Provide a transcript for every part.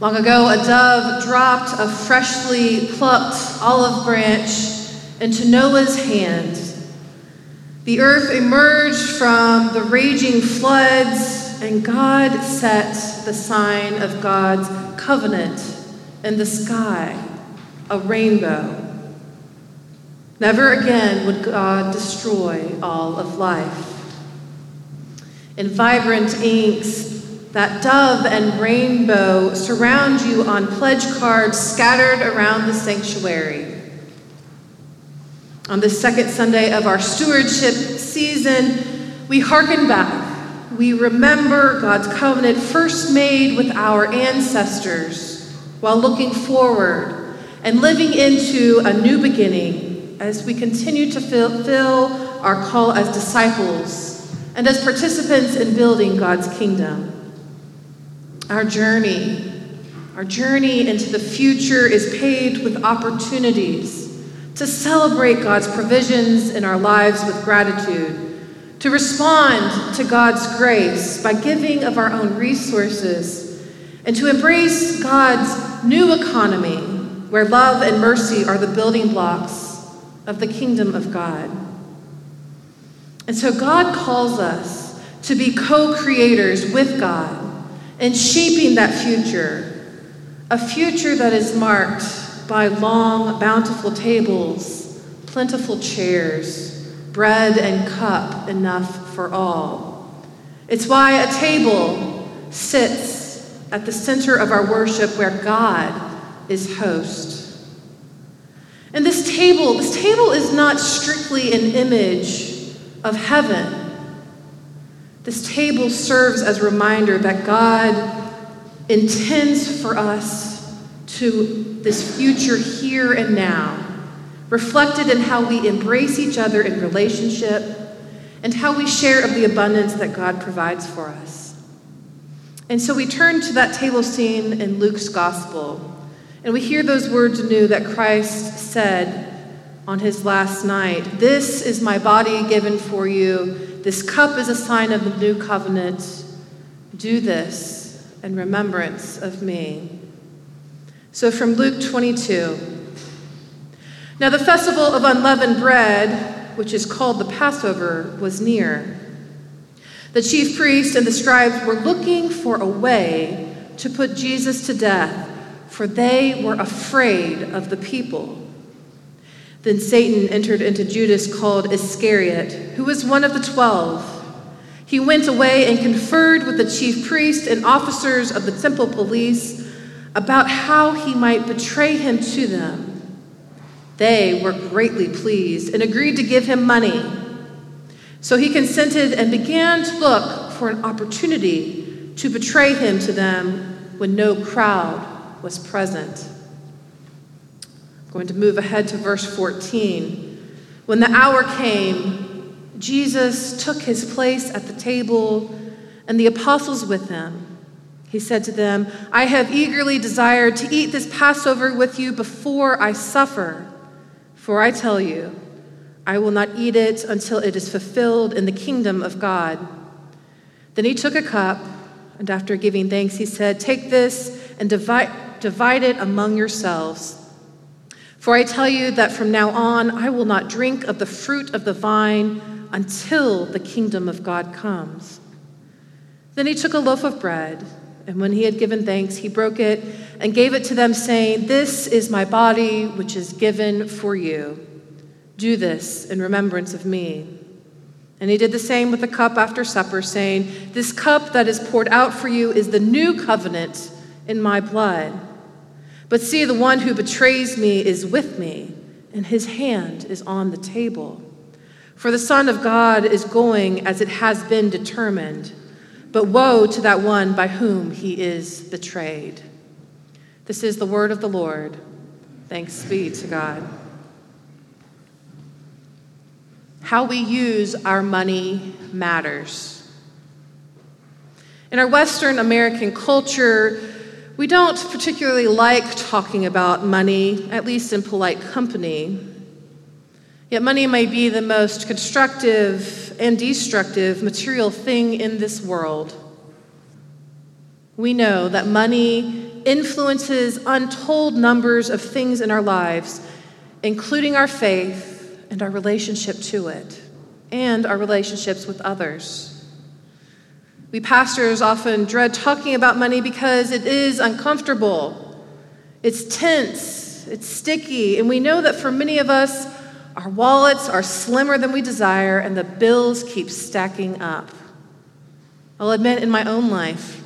Long ago, a dove dropped a freshly plucked olive branch into Noah's hand. The earth emerged from the raging floods, and God set the sign of God's covenant in the sky, a rainbow. Never again would God destroy all of life. In vibrant inks, that dove and rainbow surround you on pledge cards scattered around the sanctuary. On the second Sunday of our stewardship season, we hearken back. We remember God's covenant first made with our ancestors while looking forward and living into a new beginning as we continue to fulfill our call as disciples and as participants in building God's kingdom. Our journey, our journey into the future is paved with opportunities to celebrate God's provisions in our lives with gratitude, to respond to God's grace by giving of our own resources, and to embrace God's new economy where love and mercy are the building blocks of the kingdom of God. And so God calls us to be co creators with God and shaping that future, a future that is marked by long, bountiful tables, plentiful chairs, bread and cup enough for all. It's why a table sits at the center of our worship where God is host. And this table, this table is not strictly an image of heaven. This table serves as a reminder that God intends for us to this future here and now, reflected in how we embrace each other in relationship and how we share of the abundance that God provides for us. And so we turn to that table scene in Luke's gospel, and we hear those words anew that Christ said on his last night This is my body given for you. This cup is a sign of the new covenant. Do this in remembrance of me. So from Luke 22. Now the festival of unleavened bread, which is called the Passover, was near. The chief priests and the scribes were looking for a way to put Jesus to death, for they were afraid of the people. Then Satan entered into Judas called Iscariot, who was one of the twelve. He went away and conferred with the chief priest and officers of the temple police about how he might betray him to them. They were greatly pleased and agreed to give him money. So he consented and began to look for an opportunity to betray him to them when no crowd was present going to move ahead to verse 14. When the hour came, Jesus took his place at the table and the apostles with him. He said to them, I have eagerly desired to eat this Passover with you before I suffer. For I tell you, I will not eat it until it is fulfilled in the kingdom of God. Then he took a cup, and after giving thanks, he said, Take this and divide, divide it among yourselves. For I tell you that from now on I will not drink of the fruit of the vine until the kingdom of God comes. Then he took a loaf of bread, and when he had given thanks, he broke it and gave it to them, saying, This is my body, which is given for you. Do this in remembrance of me. And he did the same with the cup after supper, saying, This cup that is poured out for you is the new covenant in my blood. But see, the one who betrays me is with me, and his hand is on the table. For the Son of God is going as it has been determined, but woe to that one by whom he is betrayed. This is the word of the Lord. Thanks be to God. How we use our money matters. In our Western American culture, we don't particularly like talking about money, at least in polite company. Yet, money may be the most constructive and destructive material thing in this world. We know that money influences untold numbers of things in our lives, including our faith and our relationship to it, and our relationships with others. We pastors often dread talking about money because it is uncomfortable, it's tense, it's sticky, and we know that for many of us, our wallets are slimmer than we desire, and the bills keep stacking up. I'll admit in my own life,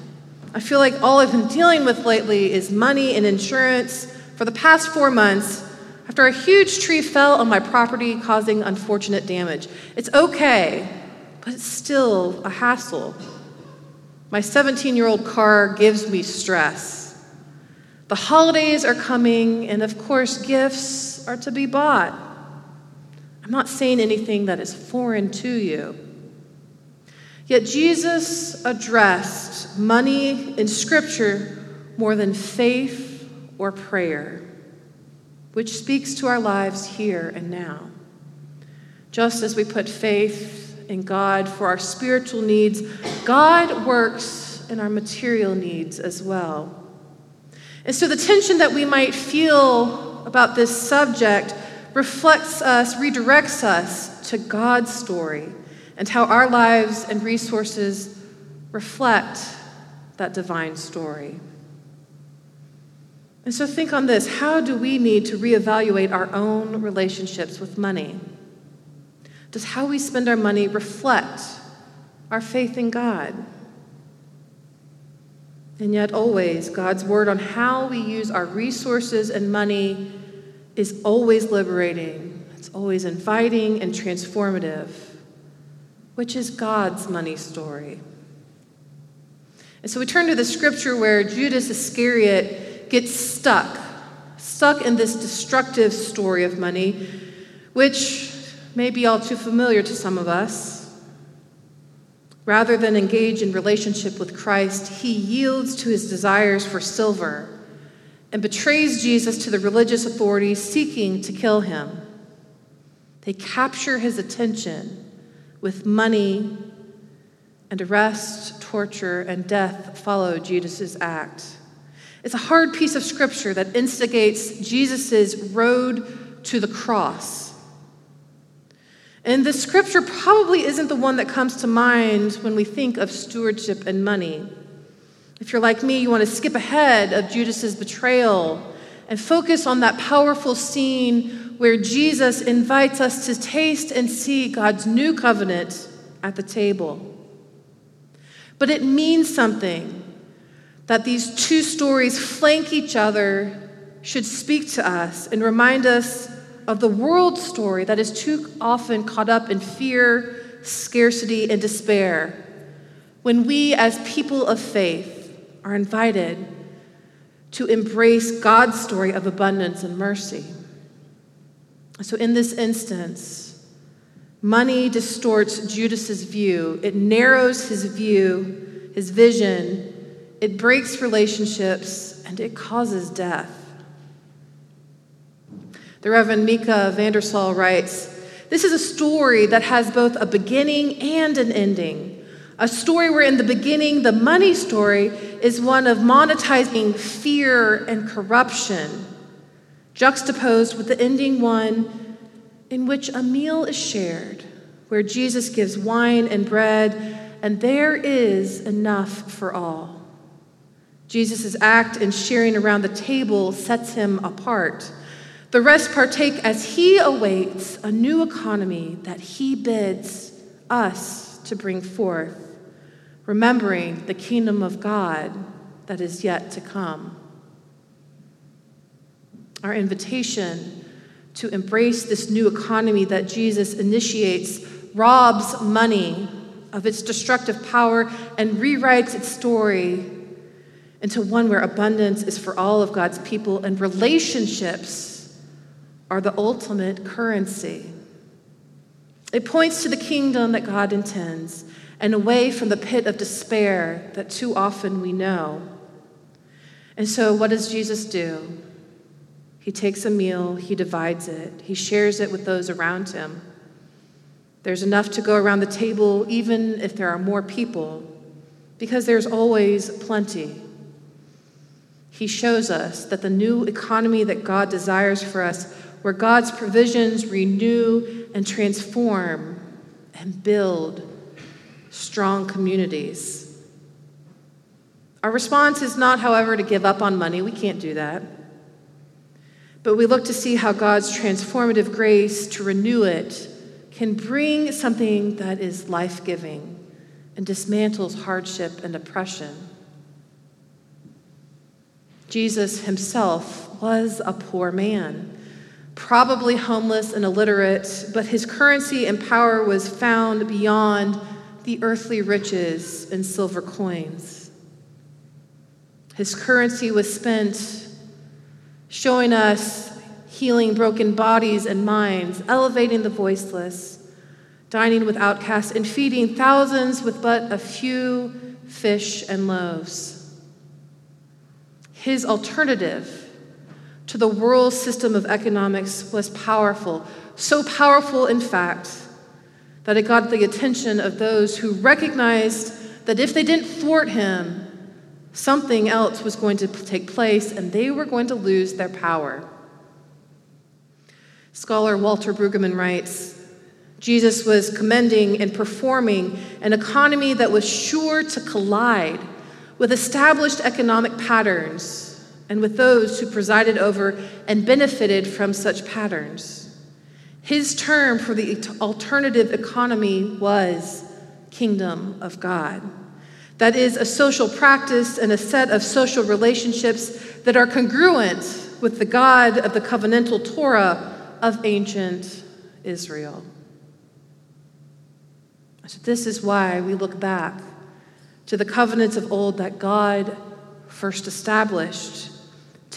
I feel like all I've been dealing with lately is money and insurance for the past four months after a huge tree fell on my property, causing unfortunate damage. It's okay, but it's still a hassle. My 17 year old car gives me stress. The holidays are coming, and of course, gifts are to be bought. I'm not saying anything that is foreign to you. Yet Jesus addressed money in Scripture more than faith or prayer, which speaks to our lives here and now. Just as we put faith in God for our spiritual needs, God works in our material needs as well. And so the tension that we might feel about this subject reflects us, redirects us to God's story and how our lives and resources reflect that divine story. And so think on this how do we need to reevaluate our own relationships with money? Does how we spend our money reflect our faith in God? And yet, always, God's word on how we use our resources and money is always liberating, it's always inviting and transformative, which is God's money story. And so we turn to the scripture where Judas Iscariot gets stuck, stuck in this destructive story of money, which may be all too familiar to some of us. Rather than engage in relationship with Christ, he yields to his desires for silver and betrays Jesus to the religious authorities seeking to kill him. They capture his attention with money, and arrest, torture, and death follow Judas's act. It's a hard piece of scripture that instigates Jesus' road to the cross and the scripture probably isn't the one that comes to mind when we think of stewardship and money. If you're like me, you want to skip ahead of Judas's betrayal and focus on that powerful scene where Jesus invites us to taste and see God's new covenant at the table. But it means something that these two stories flank each other, should speak to us and remind us of the world story that is too often caught up in fear, scarcity, and despair, when we, as people of faith, are invited to embrace God's story of abundance and mercy. So, in this instance, money distorts Judas's view, it narrows his view, his vision, it breaks relationships, and it causes death. The Reverend Mika Vandersal writes This is a story that has both a beginning and an ending. A story where, in the beginning, the money story is one of monetizing fear and corruption, juxtaposed with the ending one in which a meal is shared, where Jesus gives wine and bread, and there is enough for all. Jesus' act in sharing around the table sets him apart. The rest partake as he awaits a new economy that he bids us to bring forth, remembering the kingdom of God that is yet to come. Our invitation to embrace this new economy that Jesus initiates robs money of its destructive power and rewrites its story into one where abundance is for all of God's people and relationships are the ultimate currency. It points to the kingdom that God intends and away from the pit of despair that too often we know. And so, what does Jesus do? He takes a meal, he divides it, he shares it with those around him. There's enough to go around the table, even if there are more people, because there's always plenty. he shows us that the new economy that God desires for us, where God's provisions renew and transform and build strong communities. Our response is not, however, to give up on money. We can't do that. But we look to see how God's transformative grace to renew it can bring something that is life giving and dismantles hardship and oppression. Jesus himself was a poor man, probably homeless and illiterate, but his currency and power was found beyond the earthly riches and silver coins. His currency was spent showing us healing broken bodies and minds, elevating the voiceless, dining with outcasts, and feeding thousands with but a few fish and loaves. His alternative to the world system of economics was powerful, so powerful, in fact, that it got the attention of those who recognized that if they didn't thwart him, something else was going to take place and they were going to lose their power. Scholar Walter Brueggemann writes Jesus was commending and performing an economy that was sure to collide with established economic patterns and with those who presided over and benefited from such patterns. His term for the alternative economy was kingdom of God. That is, a social practice and a set of social relationships that are congruent with the God of the covenantal Torah of ancient Israel. So, this is why we look back to the covenants of old that God first established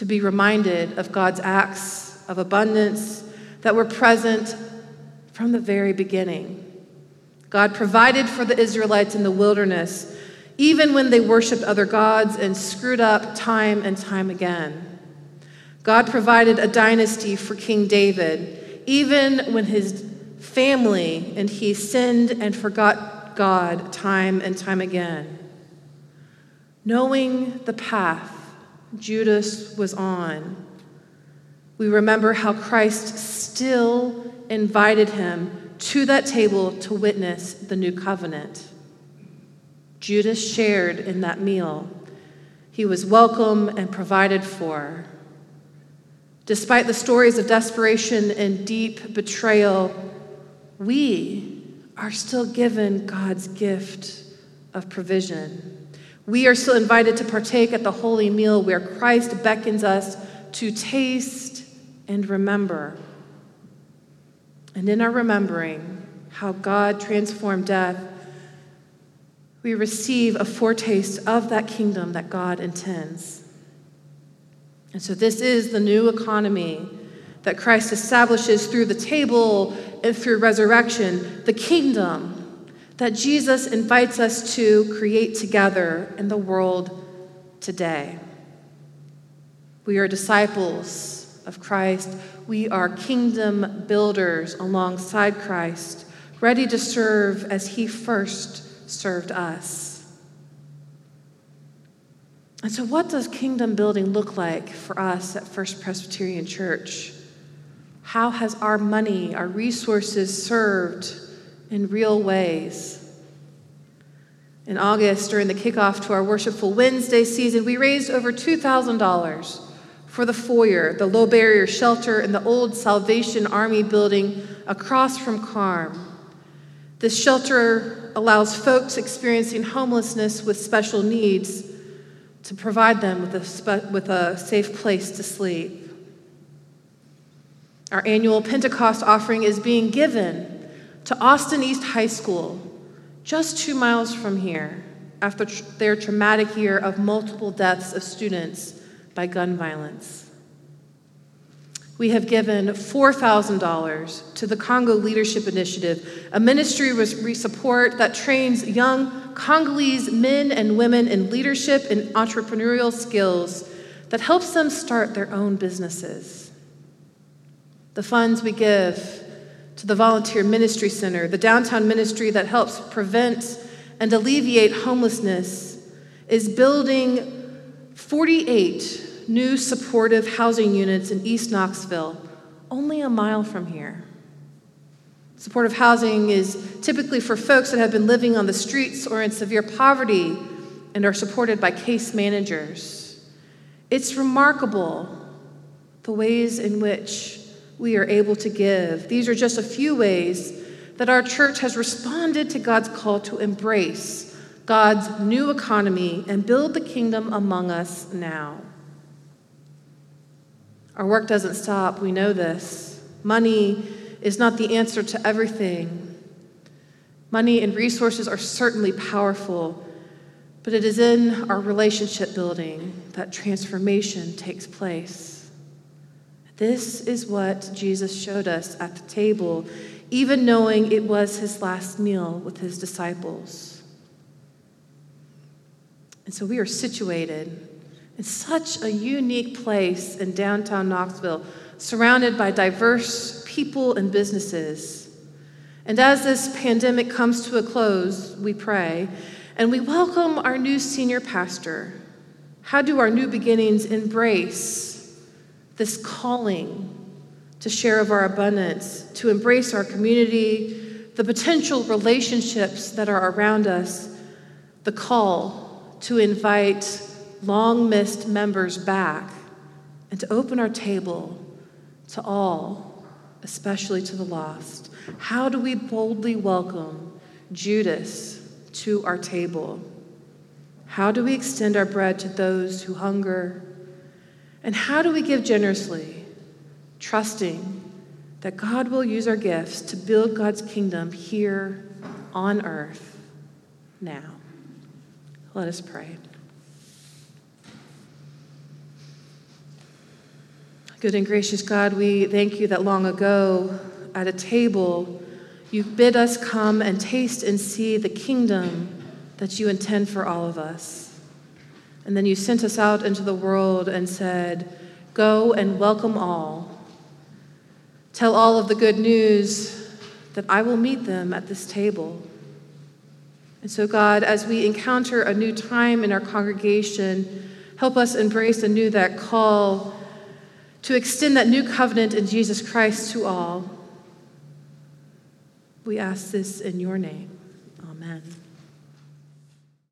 to be reminded of God's acts of abundance that were present from the very beginning. God provided for the Israelites in the wilderness, even when they worshiped other gods and screwed up time and time again. God provided a dynasty for King David, even when his family and he sinned and forgot God time and time again. Knowing the path Judas was on, we remember how Christ still invited him to that table to witness the new covenant. Judas shared in that meal. He was welcome and provided for. Despite the stories of desperation and deep betrayal, we are still given God's gift of provision. We are still invited to partake at the holy meal where Christ beckons us to taste and remember. And in our remembering how God transformed death, we receive a foretaste of that kingdom that God intends. And so, this is the new economy that Christ establishes through the table and through resurrection, the kingdom that Jesus invites us to create together in the world today. We are disciples of Christ. We are kingdom builders alongside Christ, ready to serve as he first served us. And so, what does kingdom building look like for us at First Presbyterian Church? How has our money, our resources served in real ways? In August, during the kickoff to our Worshipful Wednesday season, we raised over $2,000 for the foyer, the low barrier shelter in the old Salvation Army building across from KARM. This shelter allows folks experiencing homelessness with special needs to provide them with a, spe- with a safe place to sleep. Our annual Pentecost offering is being given to Austin East High School, just two miles from here, after tr- their traumatic year of multiple deaths of students by gun violence. We have given $4,000 to the Congo Leadership Initiative, a ministry we support that trains young Congolese men and women in leadership and entrepreneurial skills that helps them start their own businesses. The funds we give to the Volunteer Ministry Center, the downtown ministry that helps prevent and alleviate homelessness, is building 48 new supportive housing units in East Knoxville, only a mile from here. Supportive housing is typically for folks that have been living on the streets or in severe poverty and are supported by case managers. It's remarkable the ways in which we are able to give. These are just a few ways that our church has responded to God's call to embrace God's new economy and build the kingdom among us now. Our work doesn't stop, we know this. Money is not the answer to everything. Money and resources are certainly powerful, but it is in our relationship building that transformation takes place. This is what Jesus showed us at the table, even knowing it was his last meal with his disciples. And so we are situated in such a unique place in downtown Knoxville, surrounded by diverse people and businesses. And as this pandemic comes to a close, we pray and we welcome our new senior pastor. How do our new beginnings embrace this calling to share of our abundance, to embrace our community, the potential relationships that are around us, the call to invite long missed members back, and to open our table to all, especially to the lost. How do we boldly welcome Judas to our table? How do we extend our bread to those who hunger? And how do we give generously, trusting that God will use our gifts to build God's kingdom here on earth now? Let us pray. Good and gracious God, we thank you that long ago at a table, you bid us come and taste and see the kingdom that you intend for all of us. And then you sent us out into the world and said, Go and welcome all. Tell all of the good news that I will meet them at this table. And so, God, as we encounter a new time in our congregation, help us embrace anew that call to extend that new covenant in Jesus Christ to all. We ask this in your name. Amen.